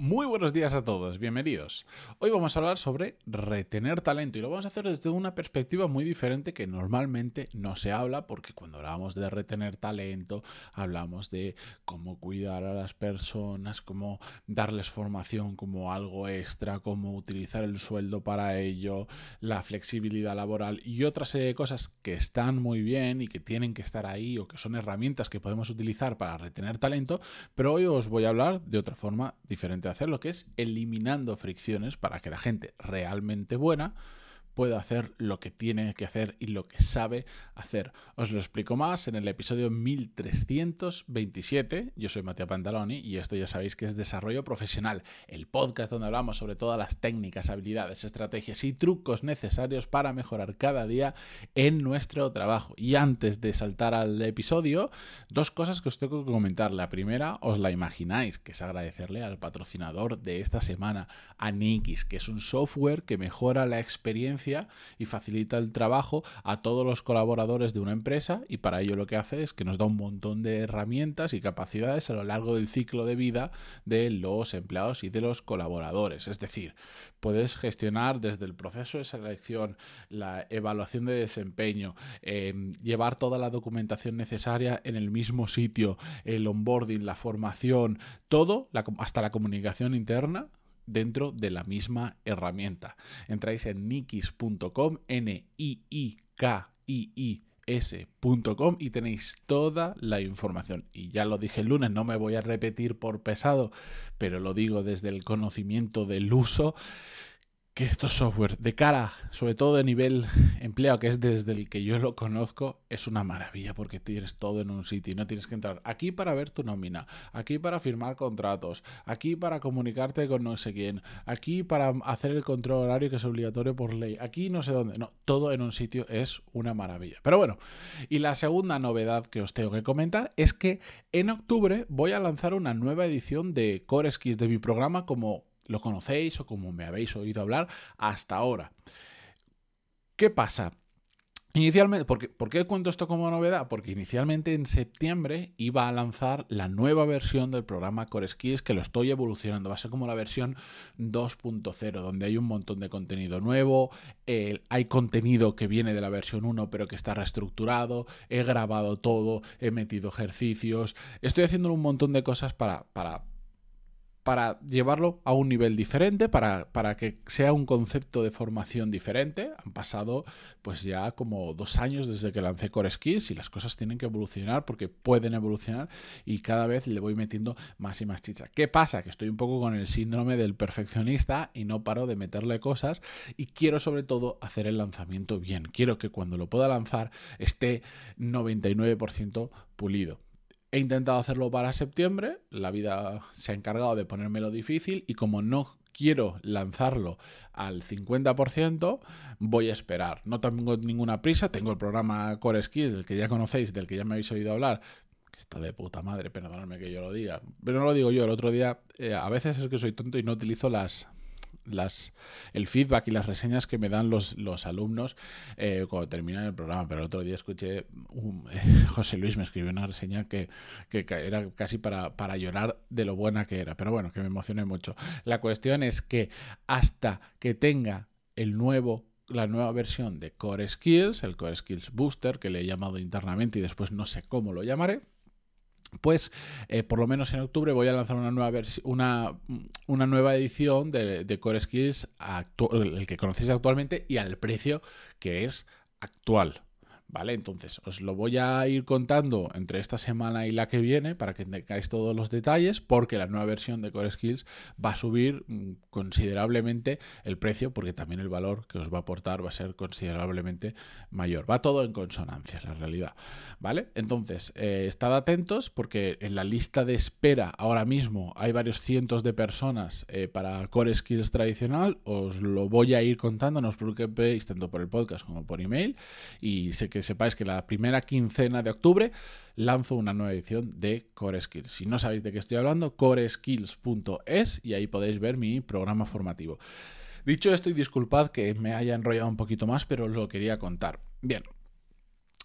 Muy buenos días a todos, bienvenidos. Hoy vamos a hablar sobre retener talento y lo vamos a hacer desde una perspectiva muy diferente que normalmente no se habla porque cuando hablamos de retener talento hablamos de cómo cuidar a las personas, cómo darles formación como algo extra, cómo utilizar el sueldo para ello, la flexibilidad laboral y otra serie de cosas que están muy bien y que tienen que estar ahí o que son herramientas que podemos utilizar para retener talento, pero hoy os voy a hablar de otra forma diferente hacer lo que es eliminando fricciones para que la gente realmente buena pueda hacer lo que tiene que hacer y lo que sabe hacer. Os lo explico más en el episodio 1327. Yo soy Matías Pantaloni y esto ya sabéis que es Desarrollo Profesional, el podcast donde hablamos sobre todas las técnicas, habilidades, estrategias y trucos necesarios para mejorar cada día en nuestro trabajo. Y antes de saltar al episodio, dos cosas que os tengo que comentar. La primera, os la imagináis, que es agradecerle al patrocinador de esta semana, a Nikis, que es un software que mejora la experiencia y facilita el trabajo a todos los colaboradores de una empresa y para ello lo que hace es que nos da un montón de herramientas y capacidades a lo largo del ciclo de vida de los empleados y de los colaboradores. Es decir, puedes gestionar desde el proceso de selección, la evaluación de desempeño, em, llevar toda la documentación necesaria en el mismo sitio, el onboarding, la formación, todo, hasta la comunicación interna dentro de la misma herramienta. Entráis en nikis.com, n i i k i i s.com y tenéis toda la información. Y ya lo dije el lunes, no me voy a repetir por pesado, pero lo digo desde el conocimiento del uso que estos software de cara, sobre todo de nivel empleado, que es desde el que yo lo conozco, es una maravilla porque tienes todo en un sitio y no tienes que entrar aquí para ver tu nómina, aquí para firmar contratos, aquí para comunicarte con no sé quién, aquí para hacer el control horario que es obligatorio por ley, aquí no sé dónde, no, todo en un sitio es una maravilla. Pero bueno, y la segunda novedad que os tengo que comentar es que en octubre voy a lanzar una nueva edición de Core Skills de mi programa como lo conocéis o como me habéis oído hablar hasta ahora. ¿Qué pasa? Inicialmente, ¿por qué, ¿por qué, cuento esto como novedad? Porque inicialmente en septiembre iba a lanzar la nueva versión del programa Core Skills que lo estoy evolucionando. Va a ser como la versión 2.0, donde hay un montón de contenido nuevo. hay contenido que viene de la versión 1, pero que está reestructurado. He grabado todo, he metido ejercicios. Estoy haciendo un montón de cosas para, para para llevarlo a un nivel diferente, para, para, que sea un concepto de formación diferente. Han pasado pues ya como dos años desde que lancé Core Skills y las cosas tienen que evolucionar porque pueden evolucionar y cada vez le voy metiendo más y más chicha. ¿Qué pasa? Que estoy un poco con el síndrome del perfeccionista y no paro de meterle cosas y quiero sobre todo hacer el lanzamiento bien. Quiero que cuando lo pueda lanzar esté 99% pulido. He intentado hacerlo para septiembre, la vida se ha encargado de ponérmelo difícil y como no quiero lanzarlo al 50%, voy a esperar. No tengo ninguna prisa, tengo el programa Core Skills, del que ya conocéis, del que ya me habéis oído hablar, está de puta madre, perdonadme que yo lo diga. Pero no lo digo yo, el otro día, eh, a veces es que soy tonto y no utilizo las, las, el feedback y las reseñas que me dan los, los alumnos eh, cuando terminan el programa. Pero el otro día escuché, José Luis me escribió una reseña que, que, era casi para, para, llorar de lo buena que era. Pero bueno, que me emocioné mucho. La cuestión es que hasta que tenga el nuevo la nueva versión de Core Skills, el Core Skills Booster, que le he llamado internamente y después no sé cómo lo llamaré, pues eh, por lo menos en octubre voy a lanzar una nueva, una, una nueva edición de, de Core Skills, el que conocéis actualmente y al precio que es actual. ¿Vale? Entonces, os lo voy a ir contando entre esta semana y la que viene para que tengáis todos los detalles, porque la nueva versión de Core Skills va a subir mm, considerablemente el precio, porque también el valor que os va a aportar va a ser considerablemente mayor. Va todo en consonancia, la realidad. ¿Vale? Entonces, eh, estad atentos, porque en la lista de espera ahora mismo hay varios cientos de personas eh, para Core Skills tradicional. Os lo voy a ir contando, no os preocupéis tanto por el podcast como por email. Y sé que que sepáis que la primera quincena de octubre lanzo una nueva edición de Core Skills. Si no sabéis de qué estoy hablando, coreskills.es y ahí podéis ver mi programa formativo. Dicho esto, y disculpad que me haya enrollado un poquito más, pero os lo quería contar. Bien,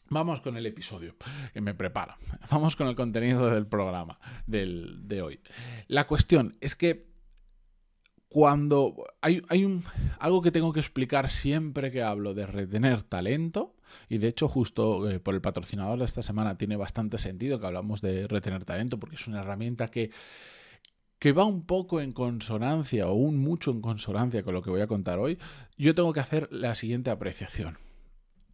Vamos con el episodio que me prepara. Vamos con el contenido del programa del, de hoy. La cuestión es que cuando hay, hay un, algo que tengo que explicar siempre que hablo de retener talento, y de hecho justo eh, por el patrocinador de esta semana tiene bastante sentido que hablamos de retener talento, porque es una herramienta que, que va un poco en consonancia o un mucho en consonancia con lo que voy a contar hoy, yo tengo que hacer la siguiente apreciación.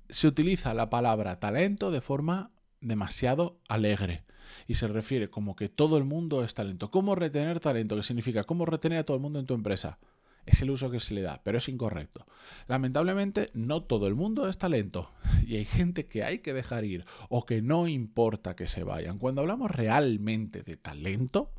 Se utiliza la palabra talento de forma demasiado alegre y se refiere como que todo el mundo es talento. ¿Cómo retener talento? ¿Qué significa? ¿Cómo retener a todo el mundo en tu empresa? Es el uso que se le da, pero es incorrecto. Lamentablemente, no todo el mundo es talento y hay gente que hay que dejar ir o que no importa que se vayan. Cuando hablamos realmente de talento,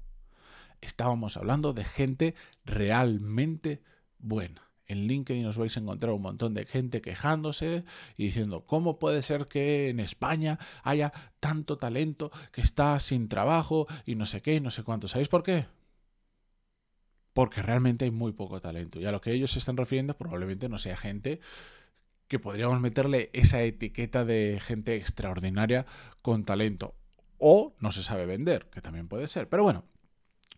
estábamos hablando de gente realmente buena en LinkedIn os vais a encontrar un montón de gente quejándose y diciendo, ¿cómo puede ser que en España haya tanto talento que está sin trabajo y no sé qué y no sé cuánto? ¿Sabéis por qué? Porque realmente hay muy poco talento. Y a lo que ellos se están refiriendo probablemente no sea gente que podríamos meterle esa etiqueta de gente extraordinaria con talento. O no se sabe vender, que también puede ser. Pero bueno,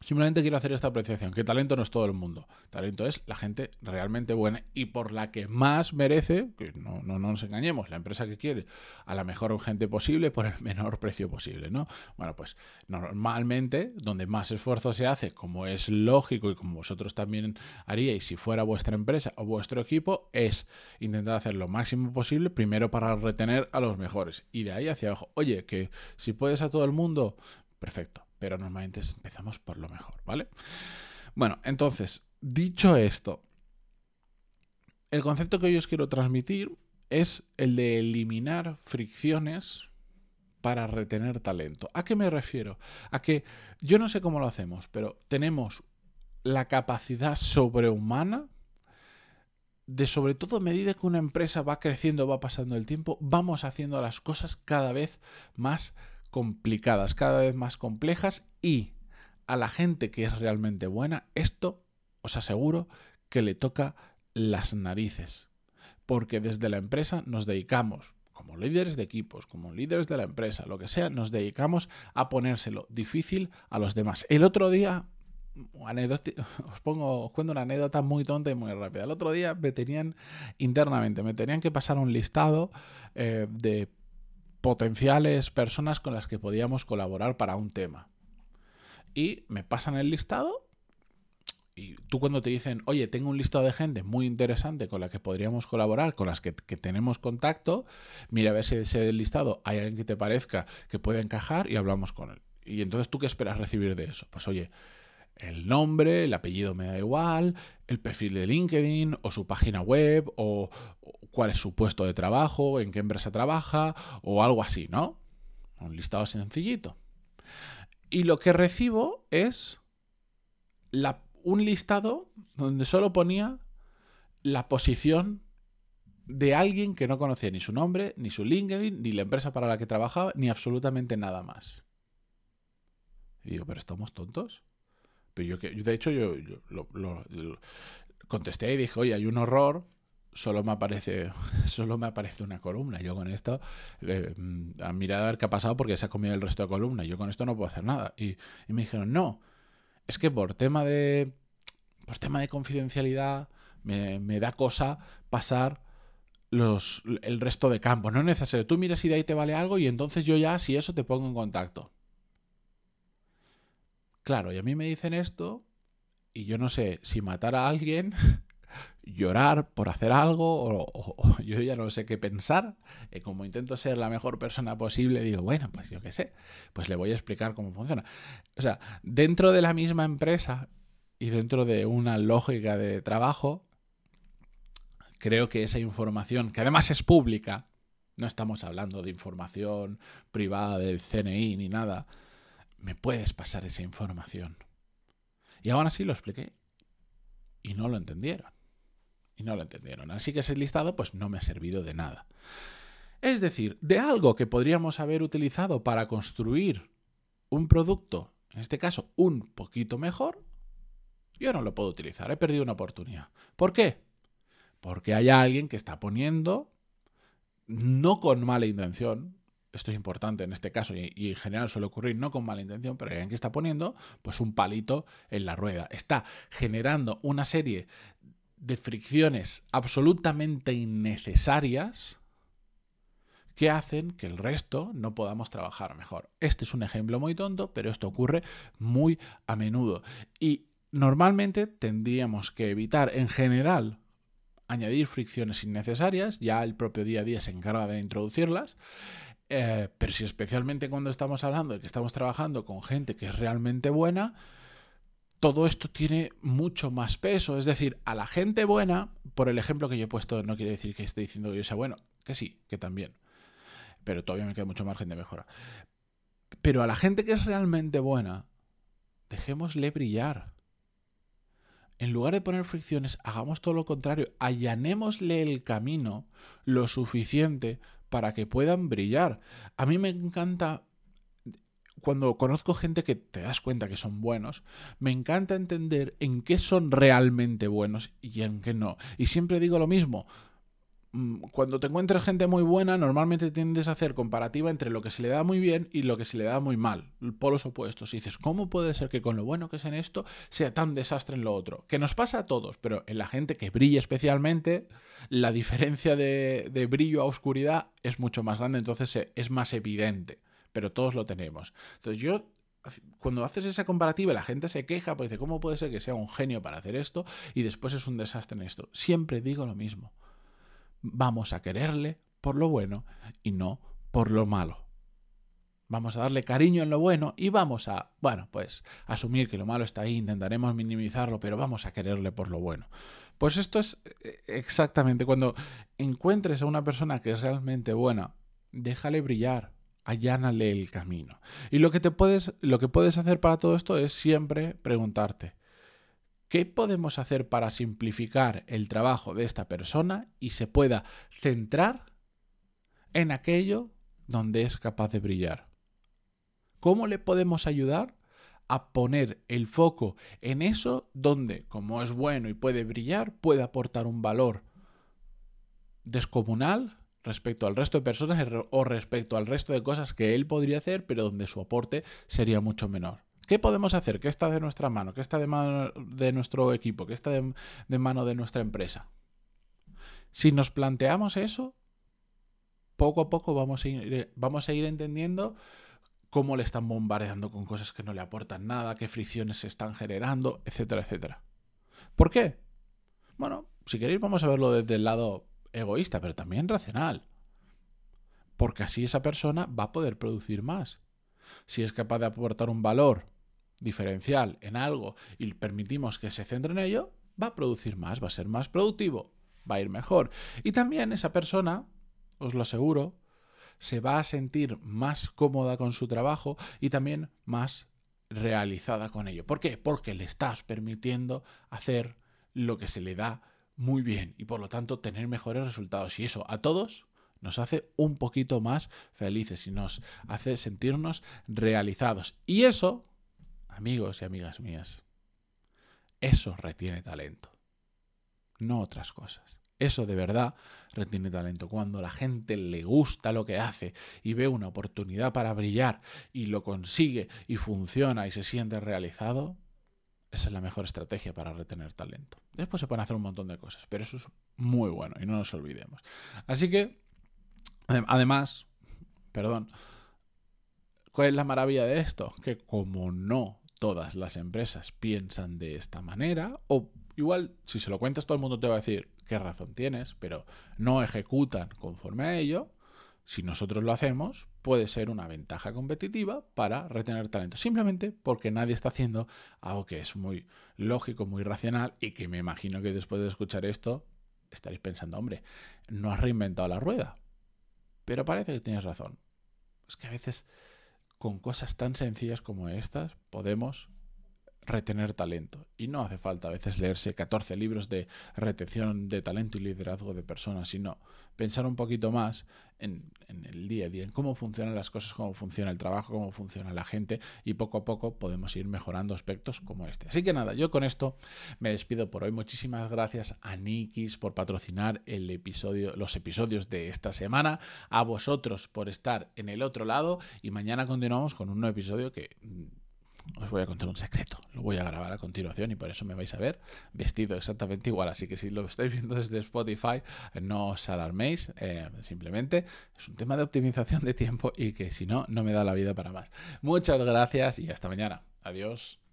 Simplemente quiero hacer esta apreciación, que talento no es todo el mundo. Talento es la gente realmente buena y por la que más merece, que no, no, nos engañemos, la empresa que quiere a la mejor gente posible por el menor precio posible, ¿no? Bueno, pues normalmente donde más esfuerzo se hace, como es lógico y como vosotros también haríais si fuera vuestra empresa o vuestro equipo, es intentar hacer lo máximo posible primero para retener a los mejores y de ahí hacia abajo. Oye, que si puedes a todo el mundo, perfecto pero normalmente empezamos por lo mejor, ¿vale? Bueno, entonces, dicho esto, el concepto que hoy os quiero transmitir es el de eliminar fricciones para retener talento. ¿A qué me refiero? A que yo no sé cómo lo hacemos, pero tenemos la capacidad sobrehumana de sobre todo a medida que una empresa va creciendo, va pasando el tiempo, vamos haciendo las cosas cada vez más complicadas, cada vez más complejas y a la gente que es realmente buena, esto os aseguro que le toca las narices. Porque desde la empresa nos dedicamos, como líderes de equipos, como líderes de la empresa, lo que sea, nos dedicamos a ponérselo difícil a los demás. El otro día, os pongo, os cuento una anécdota muy tonta y muy rápida. El otro día me tenían internamente, me tenían que pasar un listado eh, de potenciales personas con las que podíamos colaborar para un tema. Y me pasan el listado y tú cuando te dicen, oye, tengo un listado de gente muy interesante con la que podríamos colaborar, con las que, tenemos contacto, mira a ver si ese listado hay alguien que te parezca que puede encajar y hablamos con él. Y entonces tú qué esperas recibir de eso? Pues oye, el nombre, el apellido me da igual, el perfil de LinkedIn o su página web o, cuál es su puesto de trabajo, en qué empresa trabaja o algo así, ¿no? Un listado sencillito. Y lo que recibo es un listado donde solo ponía la posición de alguien que no conocía ni su nombre, ni su LinkedIn, ni la empresa para la que trabajaba, ni absolutamente nada más. Y digo, pero estamos tontos. Pero yo, de hecho, yo, lo, contesté y dije, oye, hay un horror, solo me aparece, solo me aparece una columna. Yo con esto, eh, a mirar a ver qué ha pasado porque se ha comido el resto de columna. Yo con esto no puedo hacer nada. Y, me dijeron, no, es que por tema de, por tema de confidencialidad me, me da cosa pasar los, el resto de campos. No es necesario. Tú miras si de ahí te vale algo y entonces yo ya, si eso, te pongo en contacto. Claro, y a mí me dicen esto y yo no sé si matar a alguien, llorar por hacer algo o, yo ya no sé qué pensar. Y como intento ser la mejor persona posible, digo, bueno, pues yo qué sé, pues le voy a explicar cómo funciona. O sea, dentro de la misma empresa y dentro de una lógica de trabajo, creo que esa información, que además es pública, no estamos hablando de información privada del CNI ni nada, ¿me puedes pasar esa información? Y aún así lo expliqué. Y no lo entendieron. Y no lo entendieron. Así que ese listado pues no me ha servido de nada. Es decir, de algo que podríamos haber utilizado para construir un producto, en este caso un poquito mejor, yo no lo puedo utilizar. He perdido una oportunidad. ¿Por qué? Porque hay alguien que está poniendo, no con mala intención, esto es importante en este caso y, en general suele ocurrir no con mala intención, pero alguien que está poniendo pues un palito en la rueda. Está generando una serie de fricciones absolutamente innecesarias que hacen que el resto no podamos trabajar mejor. Este es un ejemplo muy tonto, pero esto ocurre muy a menudo. Y normalmente tendríamos que evitar en general añadir fricciones innecesarias, ya el propio día a día se encarga de introducirlas, eh, pero si especialmente cuando estamos hablando de que estamos trabajando con gente que es realmente buena, todo esto tiene mucho más peso. Es decir, a la gente buena, por el ejemplo que yo he puesto, no quiere decir que esté diciendo que yo sea bueno, que sí, que también. Pero todavía me queda mucho margen de mejora. Pero a la gente que es realmente buena, dejémosle brillar. En lugar de poner fricciones, hagamos todo lo contrario, allanémosle el camino lo suficiente para que puedan brillar. A mí me encanta cuando conozco gente que te das cuenta que son buenos, me encanta entender en qué son realmente buenos y en qué no. Y siempre digo lo mismo. Mm, cuando te encuentras gente muy buena, normalmente tiendes a hacer comparativa entre lo que se le da muy bien y lo que se le da muy mal, polos opuestos. Y dices, ¿cómo puede ser que con lo bueno que es en esto sea tan desastre en lo otro? Que nos pasa a todos, pero en la gente que brilla especialmente, la diferencia de, de brillo a oscuridad es mucho más grande, entonces es más evidente pero todos lo tenemos. Entonces yo cuando haces esa comparativa la gente se queja, pues dice, ¿cómo puede ser que sea un genio para hacer esto y después es un desastre en esto? Siempre digo lo mismo. Vamos a quererle por lo bueno y no por lo malo. Vamos a darle cariño en lo bueno y vamos a, bueno, pues asumir que lo malo está ahí, intentaremos minimizarlo, pero vamos a quererle por lo bueno. Pues esto es eh, exactamente cuando encuentres a una persona que es realmente buena, déjale brillar, allánale el camino. Y lo que, te puedes, lo que puedes hacer para todo esto es siempre preguntarte, ¿qué podemos hacer para simplificar el trabajo de esta persona y se pueda centrar en aquello donde es capaz de brillar? ¿Cómo le podemos ayudar a poner el foco en eso donde, como es bueno y puede brillar, puede aportar un valor descomunal respecto al resto de personas o respecto al resto de cosas que él podría hacer, pero donde su aporte sería mucho menor. ¿Qué podemos hacer? ¿Qué está de nuestra mano? ¿Qué está de mano de nuestro equipo? ¿Qué está de, mano de nuestra empresa? Si nos planteamos eso, poco a poco vamos a ir, vamos a ir entendiendo cómo le están bombardeando con cosas que no le aportan nada, qué fricciones se están generando, etcétera, etcétera. ¿Por qué? Bueno, si queréis vamos a verlo desde el lado egoísta, pero también racional. Porque así esa persona va a poder producir más. Si es capaz de aportar un valor diferencial en algo y permitimos que se centre en ello, va a producir más, va a ser más productivo, va a ir mejor. Y también esa persona, os lo aseguro, se va a sentir más cómoda con su trabajo y también más realizada con ello. ¿Por qué? Porque le estás permitiendo hacer lo que se le da muy bien y por lo tanto tener mejores resultados. Y eso a todos nos hace un poquito más felices y nos hace sentirnos realizados. Y eso, amigos y amigas mías, eso retiene talento, no otras cosas. Eso de verdad retiene talento. Cuando la gente le gusta lo que hace y ve una oportunidad para brillar y lo consigue y funciona y se siente realizado, esa es la mejor estrategia para retener talento. Después se pueden hacer un montón de cosas, pero eso es muy bueno y no nos olvidemos. Así que, además, perdón, ¿cuál es la maravilla de esto? Que como no todas las empresas piensan de esta manera, o igual si se lo cuentas todo el mundo te va a decir qué razón tienes, pero no ejecutan conforme a ello, si nosotros lo hacemos, puede ser una ventaja competitiva para retener talento. Simplemente porque nadie está haciendo algo que es muy lógico, muy racional y que me imagino que después de escuchar esto estaréis pensando, hombre, no has reinventado la rueda. Pero parece que tienes razón. Es que a veces con cosas tan sencillas como estas podemos retener talento. Y no hace falta a veces leerse 14 libros de retención de talento y liderazgo de personas, sino pensar un poquito más en, el día a día, en cómo funcionan las cosas, cómo funciona el trabajo, cómo funciona la gente y poco a poco podemos ir mejorando aspectos como este. Así que nada, yo con esto me despido por hoy. Muchísimas gracias a Nikis por patrocinar el episodio, los episodios de esta semana, a vosotros por estar en el otro lado y mañana continuamos con un nuevo episodio que os voy a contar un secreto. Lo voy a grabar a continuación y por eso me vais a ver vestido exactamente igual. Así que si lo estáis viendo desde Spotify, no os alarméis. Eh, simplemente es un tema de optimización de tiempo y que si no, no me da la vida para más. Muchas gracias y hasta mañana. Adiós.